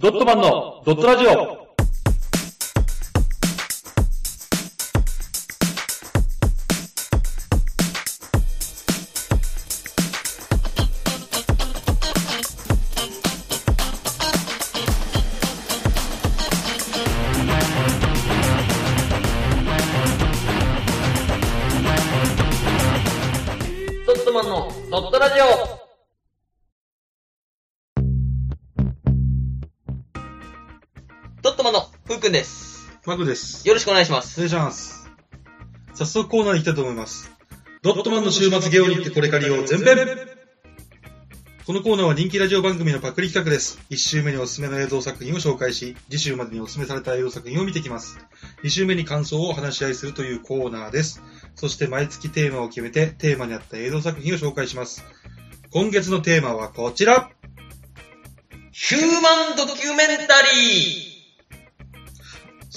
ドットマンのドットラジオ。マグです。よろしくお願いします。お願いします。早速コーナーに行きたいと思います。ドットマンの週末ゲオに行ってこれ借りよう前編このコーナーは人気ラジオ番組のパクリ企画です。1週目におすすめの映像作品を紹介し、次週までにおすすめされた映像作品を見てきます。2週目に感想を話し合いするというコーナーです。そして毎月テーマを決めて、テーマに合った映像作品を紹介します。今月のテーマはこちらヒューマンドキュメンタリ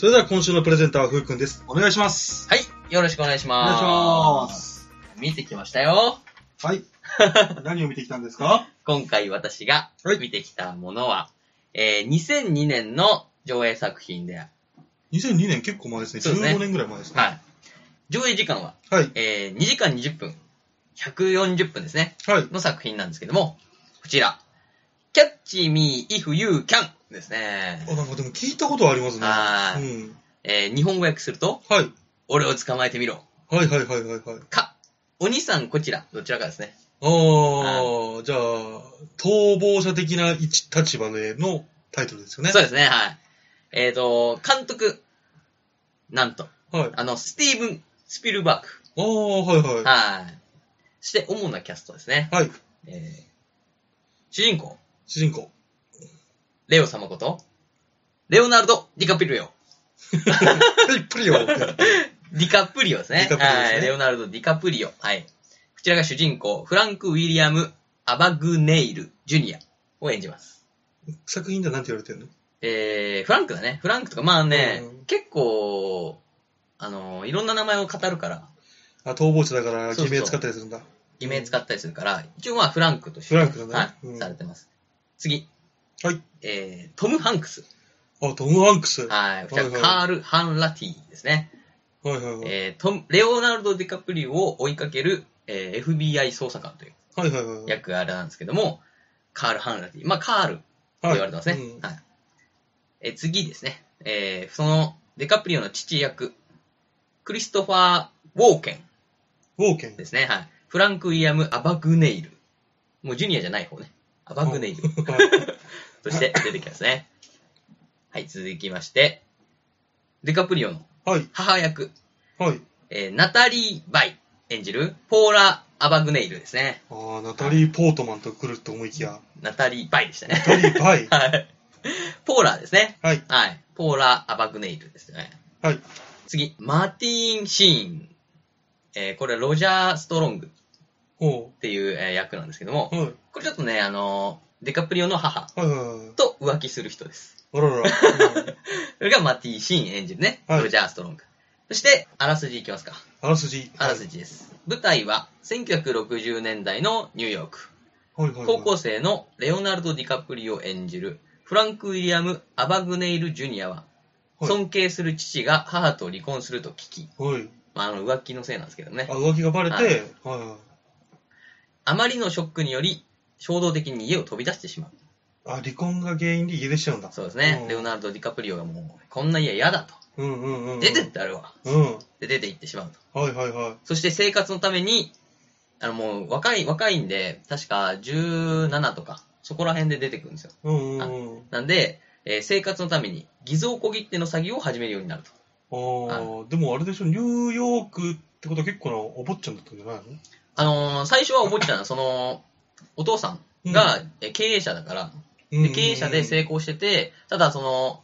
それでは今週のプレゼンターはふうくんです。お願いします。ーはい、よろしくお願いしお願いしま。ますす。見てきましたよ。はい。何を見てきたんですか？今回私がはい見てきたものは、えー、2002年の上映作品で、2002年結構前ですね。そうですね15年ぐらい前ですね。はい。上映時間は、はい。えー、2時間20分、140分ですね。はい。の作品なんですけども、こちら、Catch Me If You Can ですねあ、。なんかでも聞いたことはありますね。はうん。えー日本語訳すると、はい。俺を捕まえてみろ。はいはいはいはいはい。か、お兄さんこちら、どちらかですね。あー、じゃあ、逃亡者的な一立場でのタイトルですよね。そうですね、はい。えっ、と、監督、なんと、はい。あの、スティーブン・スピルバーあー、はいはい。グ。はい。そして、主なキャストですね。はい。えー主人公、主人公。レオ様こと、レオナルド・ディカプリオ。ディカプリオですね。ディカプリオですねはい。レオナルド・ディカプリオ。はい。こちらが主人公、フランク・ウィリアム・アバグネイル・ジュニアを演じます。作品では何て言われてるの？えー、フランクだね。フランクとか、まあね、うん結構、あの、いろんな名前を語るから、あ、逃亡者だから偽名使ったりするんだ。偽名使ったりするから、一応まあフランクとして、フランクだねはい、うんされてます。次。はい。えー、トム・ハンクス。あ、トム・ハンクス。ははい。こちら、はいはいカール・ハン・ラティですね。いはいはい。えー、トム、レオナルド・ディカプリオを追いかける、えー、FBI 捜査官というはいはいはい。役あれなんですけども、カール・ハンラティ。まあ、カールと言われてますね。はいうんはい。えー次ですね。えーその、デカプリオの父役、クリストファー・ウォーケンウォーケン。ですね。はい。フランク・ウィリアム・アバグネイル。もうジュニアじゃない方ね。アバグネイル。はいとして出てきますね。はい、続きまして、デカプリオのはい。母役、はい。えーナタリー・バイ演じる、ポーラ・アバグネイルですね。あー、ナタリー・ポートマンと来ると思いきや、ナタリー・バイでしたね。ナタリー・バイ。はい。ポーラーですね。はい。はい。ポーラ・アバグネイルですね。はい。次、マーティーン・シーン。えーこれ、ロジャー・ストロングっほていう、えー役なんですけどもう。、はい。これちょっとね、あのーデカプリオの母はいはいはい。と浮気する人です。あらら。それがマティ・シーン演じるね、はいロジャー・ストロング。そして、あらすじいきますか。あらすじ。あらすじです。舞台は、1960年代のニューヨーク。はいはいはい。高校生のレオナルド・ディカプリオを演じるフランク・ウィリアム・アバグネイル・ジュニアは、はい尊敬する父が母と離婚すると聞き、はい。まあ、あの浮気のせいなんですけどねあ、、浮気がバレて、ははいいはい。あまりのショックにより、衝動的に家を飛び出してしまう。あ、離婚が原因で家出しちゃうんだ。そうですねう。んレオナルド・ディカプリオがもう、こんな家嫌だと。うんうんうん。出てってあるわ。うん。で、出て行ってしまうと。はいはいはい。そして生活のために、あのもう若い、若いんで、確か17とか、そこら辺で出てくるんですよ。うんうんうん。なんで、えー生活のために偽造小切手の詐欺を始めるようになると。ああ、でもあれでしょ、ニューヨークってことは結構なお坊ちゃんだったんじゃないの？あのー最初はお坊ちゃんは、その、お父さんが、え経営者だから、で経営者で成功してて、ただその、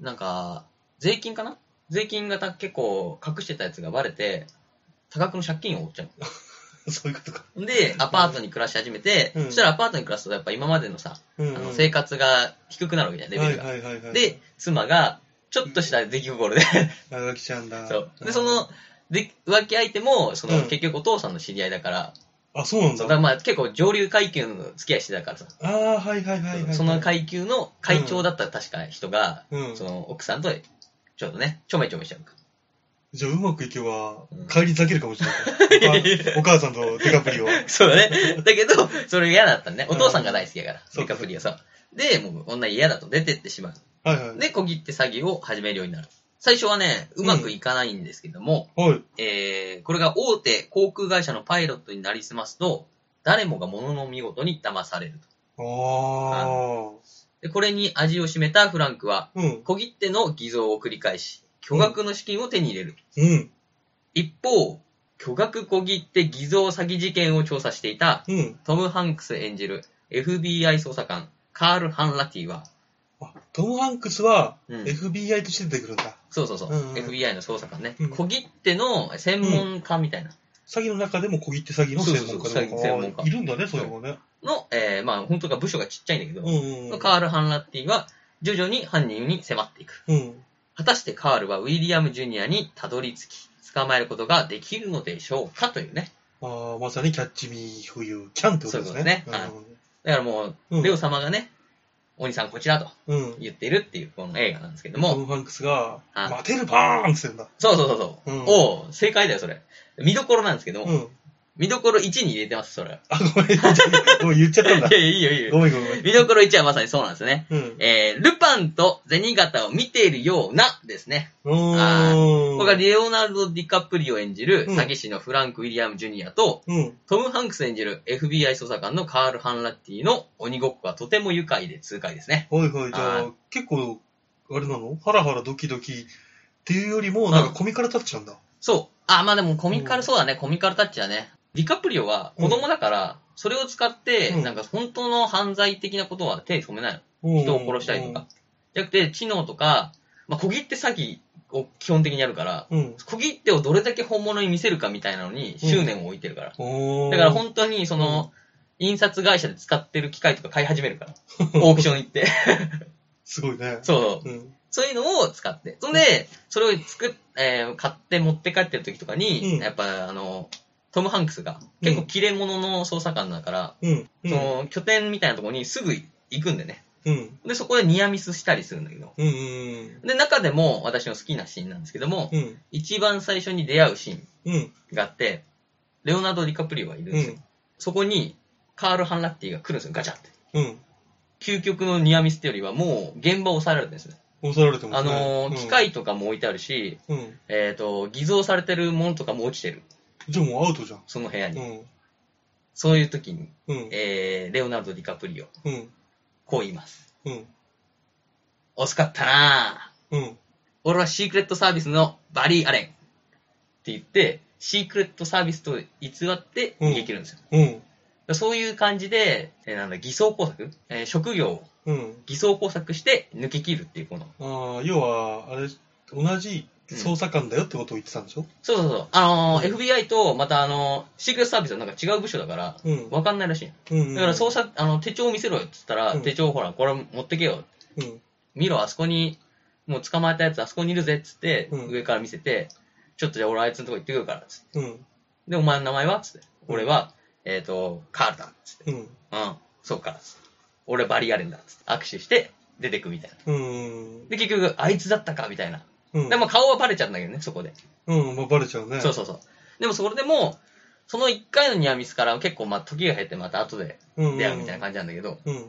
なんか、税金かな？税金がた結構隠してたやつがバレて、多額の借金を負っちゃう。そういうことか。で、アパートに暮らし始めて、うんそしたらアパートに暮らすとやっぱ今までのさ、うんあの生活が低くなるわけじゃん、レベルが。はいはいはいはい。で、妻が、ちょっとした出来心で、あ、浮気ちゃんだ。そう。で、その、で、浮気相手も、その、うん結局お父さんの知り合いだから、あ、そうなんだ。だからまあ結構上流階級の付き合いしてたからさ、ああ、はいはいはいはい。その階級の会長だった確か人が、うんそ。の奥さんとちょっとね、ちょめちょめしちゃうか。じゃあうまくいけばうん、帰り咲けるかもしれない。お母お母さんとデカプリオ。そうだね。だけど、それ嫌だったね。お父さんが大好きやから、そうデカプリオさ。で、もう女嫌だと出てってしまう。はいはい。で、小切って詐欺を始めるようになる。最初はね、うまくいかないんですけども、はい。えー、これが大手航空会社のパイロットになりすますと、誰もが物の見事に騙されると。ああ。で、これに味を占めたフランクは、うん。小切手の偽造を繰り返し、巨額の資金を手に入れる。うん。一方、巨額小切手偽造詐欺事件を調査していたうん。トム・ハンクス演じる FBI 捜査官、カール・ハンラティは、あ、トム・ハンクスはうん FBI として出てくるんだ。そうそうそう、うんうん FBI の捜査官ね、うん小切手の専門家みたいな詐欺の中でも小切手詐欺の専門家そうそうそう詐欺専門家いるんだね、そういうのがね。の、えー、まあ本当が部署がちっちゃいんだけど、うんうん。カール・ハンラティは徐々に犯人に迫っていく。うん。果たしてカールはウィリアム・ジュニアにたどり着き、捕まえることができるのでしょうかというね。ああ、まさにキャッチミーフユーキャンってことですね。そういうことですねだからもう、うんレオ様がね、お兄さんこちらと。言っているっていうこの映画なんですけどトも、ム・ハンクスが、あ待てるバーンって言ってんだ。そうそうそうそう。うんおう正解だよ、それ。見どころなんですけども、うん。見どころ1に入れてます、それは。あ、ごめん、ごめん、言っちゃったんだいや。いや、いいよ、いいよ。ごめん、ごめん。見どころ1はまさにそうなんですね。うん。えー、ルパンと銭形を見ているようなですね。うーん。これがレオナルド・ディカプリオ演じるうん詐欺師のフランク・ウィリアム・ジュニアと、うん。トム・ハンクス演じる FBI 捜査官のカール・ハンラッティの鬼ごっこはとても愉快で痛快ですね。はいはい、じゃはあ、結構、あれなの？ハラハラドキドキっていうよりも、なんかコミカルタッチなんだ。そう。あ、まあでもコミカルそうだね。コミカルタッチだね。ディカプリオは子供だから、それを使って、うんなんか本当の犯罪的なことは手に染めないの。人人を殺したりとか。。じゃなくて、知能とか、まあ小切手詐欺を基本的にやるから、うん。小切手をどれだけ本物に見せるかみたいなのに執念を置いてるから。おーだから本当にその、印刷会社で使ってる機械とか買い始めるから。オークション行って。すごいね。そう。うん。そういうのを使って。そんで、それを作っ、えー買って持って帰ってる時とかに、うんやっぱあの、トム・ハンクスが結構切れ者の捜査官だから、うん。うん。その拠点みたいなところにすぐ行くんでね。うん。で、そこでニアミスしたりするんだけど。うん。うん。で、中でも私の好きなシーンなんですけども、うん。一番最初に出会うシーンうん。があって、レオナルド・ディカプリオがいるんですよ。うんそこに、カール・ハンラッティが来るんですよ、ガチャって。うん。究極のニアミスってよりは、もう現場を抑えられてるんですね。押さられてますね。あのーうん機械とかも置いてあるし、うん。えっ、と、偽造されてるものとかも落ちてる。じゃあもうアウトじゃん。その部屋に。うん。そういう時に、うん。えー、レオナルド・ディカプリオ、うん。こう言います。うん。惜しかったなぁ。うん。俺はシークレットサービスのバリー・アレン。って言って、シークレットサービスと偽って逃げ切るんですよ。うん。そういう感じで、えーなんだ、偽装工作、えー職業をうん。偽装工作して抜け切るっていうこの。ああ、要は、あれ、同じ捜査官だよってことを言ってたんでしょ？そうそうそう。あのー FBI と、またあのーシークレットサービスはなんか違う部署だから、うん。わかんないらしい。うん。だから捜査、あの、手帳を見せろよって言ったら、うん手帳ほら、これ持ってけよ。うん。見ろ、あそこに、もう捕まえたやつあそこにいるぜっつって、うん上から見せて、ちょっとじゃあ俺あいつのとこ行ってくるから、つって。うん。で、お前の名前はつって。うん俺は、えっ、と、カールだ。つって。うん。うん、そうか。つって。俺バリアレンだ。つって。握手して、出てくみたいな。うん。で、結局、あいつだったかみたいな。うん。でも顔はバレちゃうんだけどね、そこで。うん、まあ、バレちゃうね。そうそうそう。でもそれでも、その一回のニアミスから結構まあ時が経ってまた後でうん。出会うみたいな感じなんだけど、うん。だか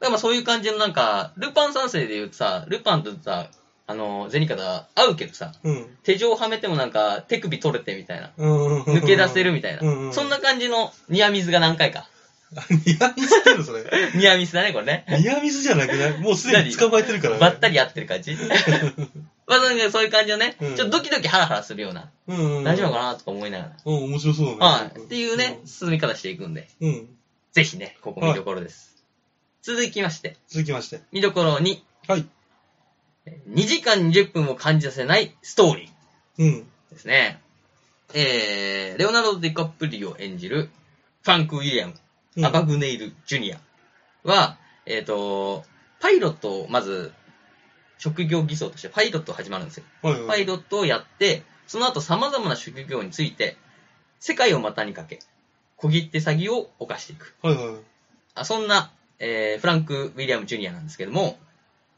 らまあそういう感じのなんか、ルパン三世で言うとさ、ルパンとさ、あの、銭形合うけどさ、うん。手錠はめてもなんか手首取れてみたいな。うん。抜け出せるみたいな。うんうんそんな感じのニアミスが何回か。ニアミスっていうのそれ。ニアミスだね、これね。ニアミスじゃなくない？もうすでに捕まえてるからね。ばったりやってる感じ？まあなんかそういう感じのね、うんちょっとドキドキハラハラするような、うんうん。大丈夫かなとか思いながら。うん、面白そうだね。はい。っていうね、進み方していくんで、うん。ぜひね、ここ見どころです。続きまして、続きまして。見どころに、はい。2時間20分を感じさせないストーリーうん。ですね。えー、レオナルド・ディカプリオ演じるファンク・ウィリアム、うんアバグネイル・ジュニアは、えっ、と、パイロットをまず、職業偽装としてパイロット始まるんですよ。はいはい。パイロットをやって、その後様々な職業について、世界を股にかけ、小切手詐欺を犯していく。はいはい。あそんな、えーフランク・ウィリアム・ジュニアなんですけども、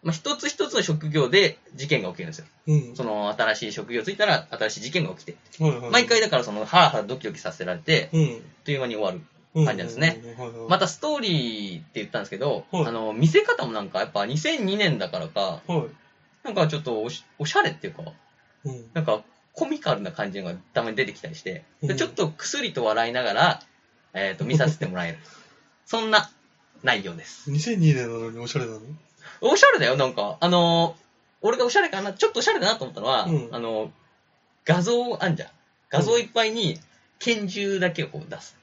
まあ、一つ一つの職業で事件が起きるんですよ。うん。その新しい職業ついたら新しい事件が起きて。はいはい。毎回だからそのハラハラドキドキさせられて、うん。という間に終わる。うん。感じなんですね。またストーリーって言ったんですけど、はいあの、見せ方もなんかやっぱ2002年だからか、はい。なんかちょっとおしおしゃれっていうか、うん。なんかコミカルな感じのがたまに出てきたりして、ちょっと薬と笑いながら、えっ、と、見させてもらえる。そんな内容です。2002年なのにおしゃれなの？おしゃれだよ、なんか。あのー俺がおしゃれかな、ちょっとおしゃれだなと思ったのは、うんあのー画像あんじゃん。画像いっぱいに拳銃だけをこう出す。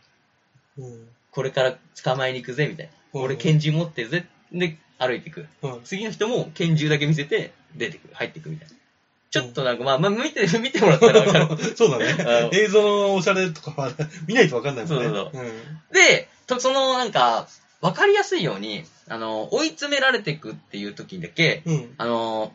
うん。これから捕まえに行くぜ、みたいな。うん俺拳銃持ってるぜ。で、歩いていく。はい。次の人も拳銃だけ見せて、出てくる、入っていくみたいな。ちょっとなんか、まあ、まあ、見て、見てもらったらわかる。そうだあねの。映像のおしゃれとかは 見ないとわかんないもんね。そうそううん。で、とその、なんか、わかりやすいように、あの、追い詰められていくっていう時だけ、うん。あの、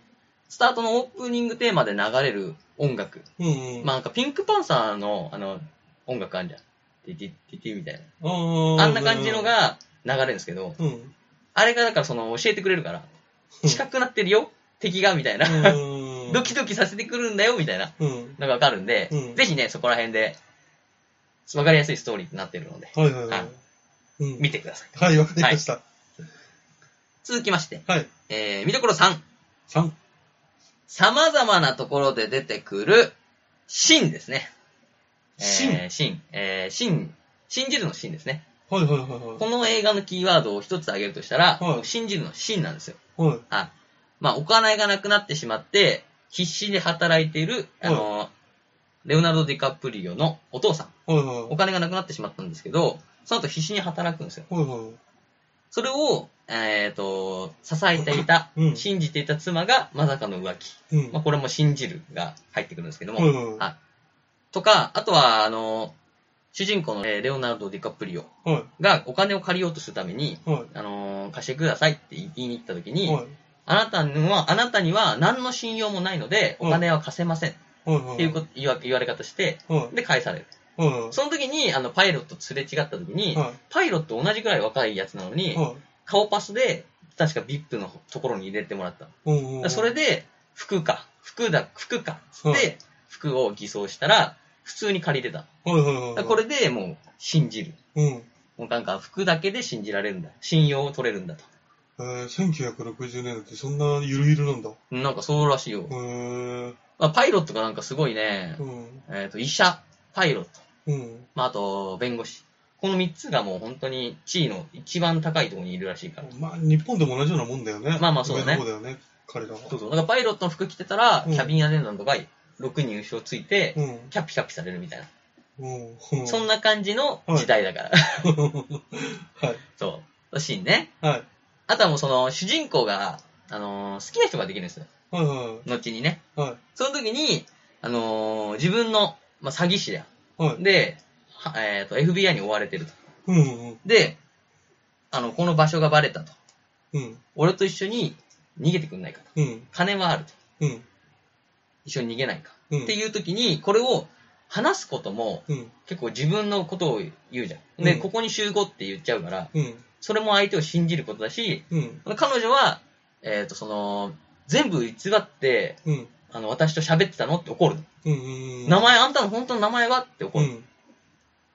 スタートのオープニングテーマで流れる音楽。うん。まあ、なんかピンクパンサーの、あの、音楽あんじゃん。ティティティティみたいあな。ーあんな感じの、が流れるんですけど、うん。あれがだからその教えてくれるから、近くなってるよ敵がみたいな。うん。ドキドキさせてくるんだよみたいなうん。のがわかるんで、うんぜひね、そこら辺で、わかりやすいストーリーになってるので、はいはいははいい。うん。見てください。はい、わかりました。続きまして、はい。えー、見どころ3。3。様々なところで出てくる、真ですね。真えー、真。えー、真、信じるの真ですね。はいはいはいこの映画のキーワードを一つ挙げるとしたら、はい信じるの真なんですよ。はい。はい。はい。まあ、お金がなくなってしまって、必死で働いている、あの、レオナルド・ディカプリオのお父さん。はいはい。お金がなくなってしまったんですけど、その後必死に働くんですよ。はいはい。それを、えっ、と、支えていた、うん信じていた妻がまさかの浮気。うん。まあ、これも信じるが入ってくるんですけども、はいはいはいとか、あとは、あの、主人公のえーレオナルド・ディカプリオはい。がお金を借りようとするために、はい。あのー貸してくださいって言いに行った時に、はい。あなたには、あなたには何の信用もないので、お金は貸せませんっ。ていうこと言われ方して、はい。で、返される。はい。その時に、あの、パイロットとすれ違った時に、はい。パイロット同じくらい若いやつなのに、はい。顔パスで、確か VIP のところに入れてもらった。それで、服か、服だ、服か、つっはて、服を偽装したら、普通に借りてた。はいはいはいはい。これでもう、信じる。うん。もうなんか、服だけで信じられるんだ。信用を取れるんだと。えー、1960年代ってそんなゆるゆるなんだ。なんかそうらしいよ。へー。まあ、パイロットがなんかすごいね、うん。えっ、と、医者、パイロット、うん。まあ、あと、弁護士。この3つがもう本当に地位の一番高いところにいるらしいから。まあ、日本でも同じようなもんだよね。まあまあそうだね上の方だよね、彼らは。そうそう。だからパイロットの服着てたら、うんキャビンアテンダントが6人後ろついて、うん。キャピキャピされるみたいな。うん。そんな感じの時代だから。はい。そう。シーンね。はい。あとはもうその、主人公が、あのー好きな人ができるんですよ。はいは後にね。い。はい。その時に、あのー自分の、まあ、詐欺師だよ。はい。で、はえっ、と、FBI に追われてると。うんうんで、あの、この場所がバレたと。うん。俺と一緒に逃げてくんないかと。うん。金はあると。うん。一緒に逃げないか。うん。っていう時に、これを話すこともうん。結構自分のことを言うじゃん。で、うんここに集合って言っちゃうから、うん。それも相手を信じることだし、うん。彼女は、えっ、と、その、全部偽って、うん。あの、私と喋ってたのって怒る。名前、あんたの本当の名前はって怒る。うん。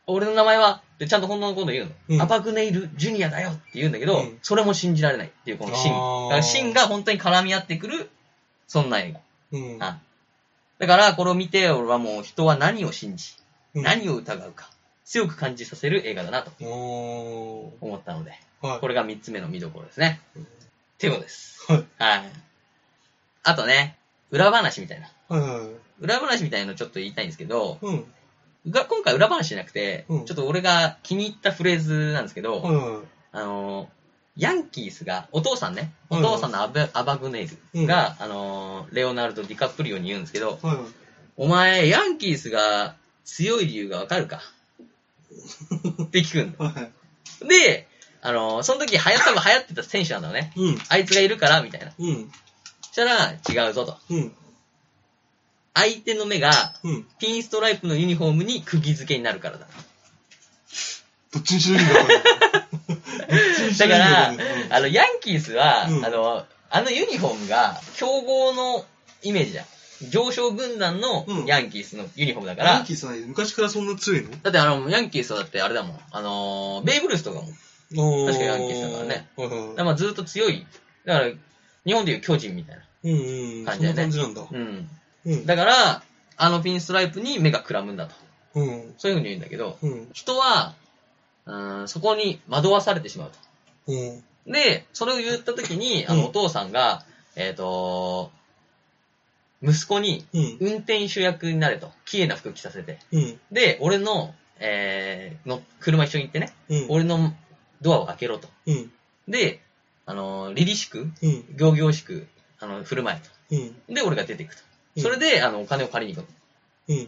俺の名前はってちゃんと本当のこと言うの。うんアバグネイル・ジュニアだよって言うんだけど、うんそれも信じられないっていうこのシン。あーだからシンが本当に絡み合ってくる、そんな映画。うん。あだから、これを見て、俺はもう人は何を信じ、うん何を疑うか、強く感じさせる映画だなとお思ったので、ー。はい。これが3つ目の見どころですね。うんっていうことです。はい。はい。あとね、裏話みたいな。はいはい。裏話みたいなのちょっと言いたいんですけど、うん。が今回裏話じゃなくて、うんちょっと俺が気に入ったフレーズなんですけど、はいはい。あのー、ヤンキースが、お父さんね、はいお父さんのアバアバグネイルが、あのー、レオナルド・ディカプリオに言うんですけど、はい。お前、ヤンキースが強い理由がわかるか？って聞くんだ。はい。で、あのー、その時流行多分流行ってた選手なんだよね。うん。あいつがいるから、みたいな。うん。そしたら、違うぞと。うん。相手の目が、うん。ピンストライプのユニフォームに釘付けになるからだ。どっちにしろいいんだ、これ。だこれあの、ヤンキースは、うんあの、あのユニフォームが、強豪のイメージじゃん。上昇軍団のうんヤンキースのユニフォームだから、ヤンキースは昔からそんな強いの？だってあの、ヤンキースはだってあれだもん。あのー、ベイブルースとかも。確確かヤンキースだからね。だからまあずっと強い。だから、日本でいう巨人みたいな。うんうん。感じだよねそんな感じなんだ。うん。うん。だから、あのピンストライプに目がくらむんだと。うん。そういうふうに言うんだけど、うん。人は、うーん、そこに惑わされてしまうと。うん。で、それを言った時に、あうんの、お父さんが、えっ、と、息子に、うん。運転手役になれと。綺麗な服着させて。うん。で、俺の、えー、の、車一緒に行ってね、うん。俺のドアを開けろと。うん。で、あの、凛々しく、うん。行々しく、あの、振る舞えうん。と。で、俺が出ていくと。うんそれで、あの、お金を借りに行くの。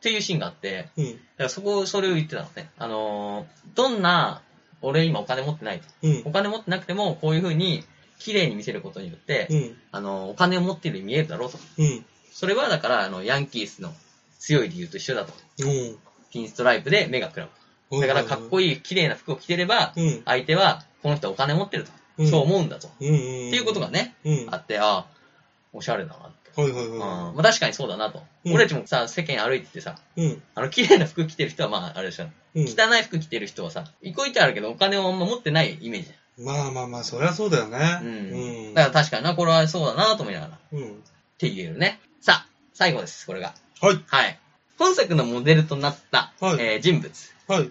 っうん。ていうシーンがあって、うん。だからそこ、それを言ってたのね。あのー、どんな、俺今お金持ってないと。うん。お金持ってなくても、こういう風に、綺麗に見せることによって、うん。あの、お金を持っているように見えるだろうと。うん。それはだから、あの、ヤンキースの強い理由と一緒だと。うん。ピンストライプで目がくらむ。だから、かっこいい。綺麗な服を着てれば、うん。相手は、この人はお金持ってると。うんそう思うんだと。っていうことがね、うん。あって、あおしゃれだなと。はいはいうん。はまあ確かにそうだなと。うん俺たちもさ、世間歩いててさ、い。うん。あの、綺麗な服着てる人はまあ、あれでしょ。うん。汚い服着てる人はさ、一個いてあるけど、お金をあんま持ってないイメージまあまあまあ、そりゃそうだよね。うんうん。だから確かにな、これはそうだなと思いながら。っうん。て言えるね。さあ、最後です、これが。はい。はい。本作のモデルとなった、はいえー人物。はい。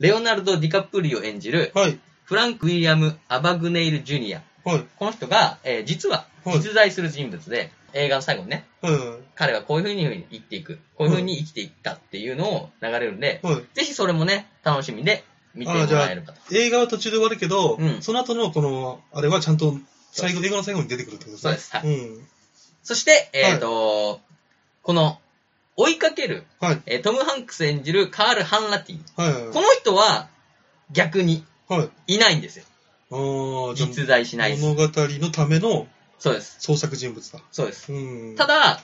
レオナルド・ディカプリオ演じる、はい。フランク・ウィリアム・アバグネイル・ジュニア。はい。この人が、えー実は、はい実在する人物で、映画の最後にね、はい。彼はこういう風に生きていく、こういう風に生きていったっていうのを流れるんで、はい。ぜひそれもね、楽しみで見てもらえればと。映画は途中で終わるけど、うんその後のこの、あれはちゃんと最後、映画の最後に出てくるってことですね。そうですはいうん。そして、えっ、と、この、追いかける、はい。えートム・ハンクス演じるカール・ハンラティ。はいはい。この人は、逆に、はい。いないんですよ。あーじゃあ実在しないです。物語のためのそうです。創作人物だ。そうです。うん。ただ、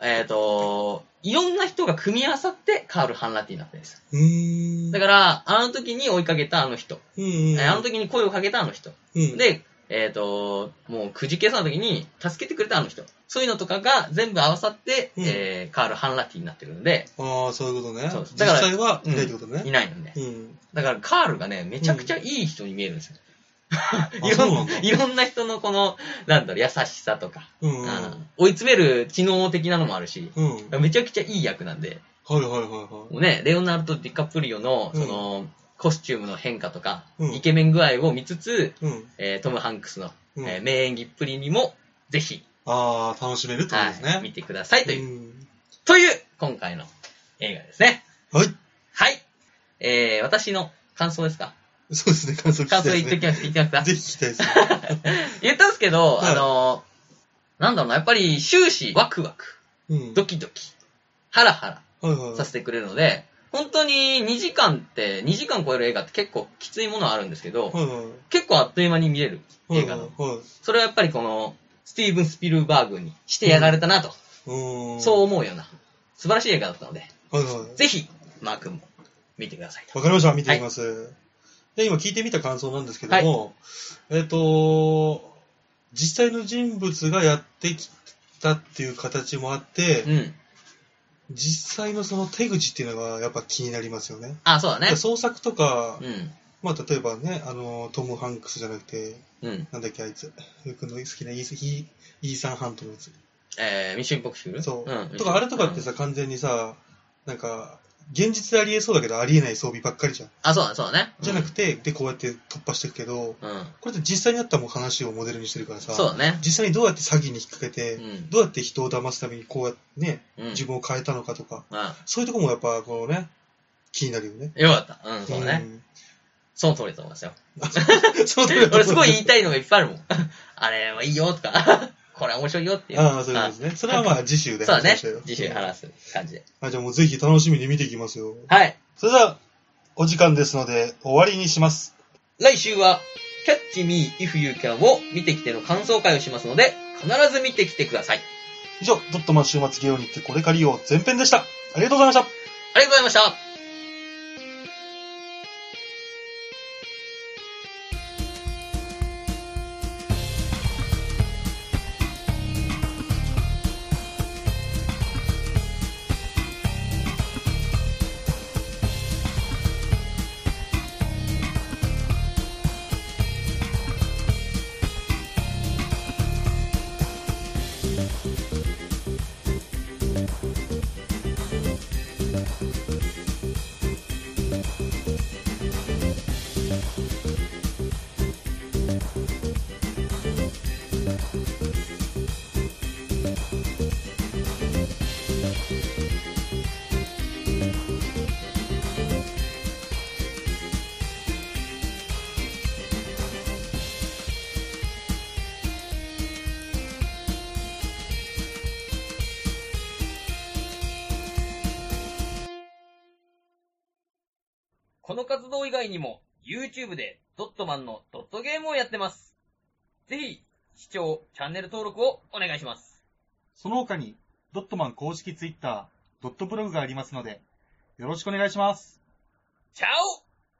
えっ、と、いろんな人が組み合わさってカール・ハンラティになってるんです。うーん。だから、あの時に追いかけたあの人、うんうん。えーあの時に声をかけたあの人、うん、で、えっ、と、もうくじけそうな時に助けてくれたあの人、そういうのとかが全部合わさって、うんえーカール・ハンラティになってるので、ああ、そういうことね。そうです実だから際はいないってことね。いないので。うん。だからカールがね、めちゃくちゃいい人に見えるんですよ。あ いろんんだいろんな人のこの、なんだろう、優しさとか、うん。うん。あー追い詰める知能的なのもあるし、うん。はいめちゃくちゃいい役なんで、はいはいはもうね、レオナルド・ディカプリオの、その、コスチュームの変化とか、うんイケメン具合を見つつ、い。うん。えートム・ハンクスの、うんえー名演技っぷりにも、ぜひ、ああ、楽しめるってことですはい、ね。見てくださいという、うんという、今回の映画ですね。はい。はい。えー、私の感想ですか？そうですね、感想聞きた感想。言ってきます、言ってきますかぜひ聞きたいですね。言ったんですけど、はいあのーなんだろうな、やっぱり終始ワクワク、うん。ドキドキ、ハラハはいはい。ラさせてくれるので、本当に2時間って、2時間超える映画って結構きついものはあるんですけど、はいはい。結構あっという間に見れる映画の。はいはい。それはやっぱりこの、スティーブン・スピルバーグにしてやられたなと、うん。そう思うような、素晴らしい映画だったので、はいはい。ぜひ、マー君も見てくださいと。わかりました。見てみます。で、今聞いてみた感想なんですけども、えっ、と、実際の人物がやってきたっていう形もあって、うん。実際のその手口っていうのがやっぱ気になりますよね。あ、そうだね。創作とか、うん。まあ例えばね、あの、トム・ハンクスじゃなくて、うん。なんだっけあいつ、僕の好きなイースイーイーサン・ハントのやつ。えー、ミッションインポッシブル？そう。うん。とか、あれとかってさ、完全にさ、なんか、現実でありえそうだけどありえない装備ばっかりじゃん。あ、そうだ、そうだね。じゃなくて、で、こうやって突破していくけど、うん。うん。これって実際にあったもん話をモデルにしてるからさ、そうだね。実際にどうやって詐欺に引っ掛けて、うん。どうやって人を騙すためにこうやってね、うん。自分を変えたのかとか、うん。そういうとこもやっぱ、このね、気になるよね。よかった。うん、そうだね。んその通りだと思いますよ。そうだよ 俺すごい言いたいのがいっぱいあるもん。あれはいいよとか、これ面白いよっていう。ああ、そういうことですね。それはまあ、次週でそうだね。次週話す感じで。あ、じゃあもうぜひ楽しみに見ていきますよ。はい。それでは、お時間ですので、終わりにします。来週は、Catch Me If You Can を見てきての感想会をしますので、必ず見てきてください。以上、ドットマン週末ゲオに行ってこれ借りよう前編でした。ありがとうございました。ありがとうございました。この活動以外にも、YouTube でドットマンのドットゲームをやってます。ぜひ、視聴、チャンネル登録をお願いします。その他に、ドットマン公式ツイッター、ドットブログがありますので、よろしくお願いします。チャオ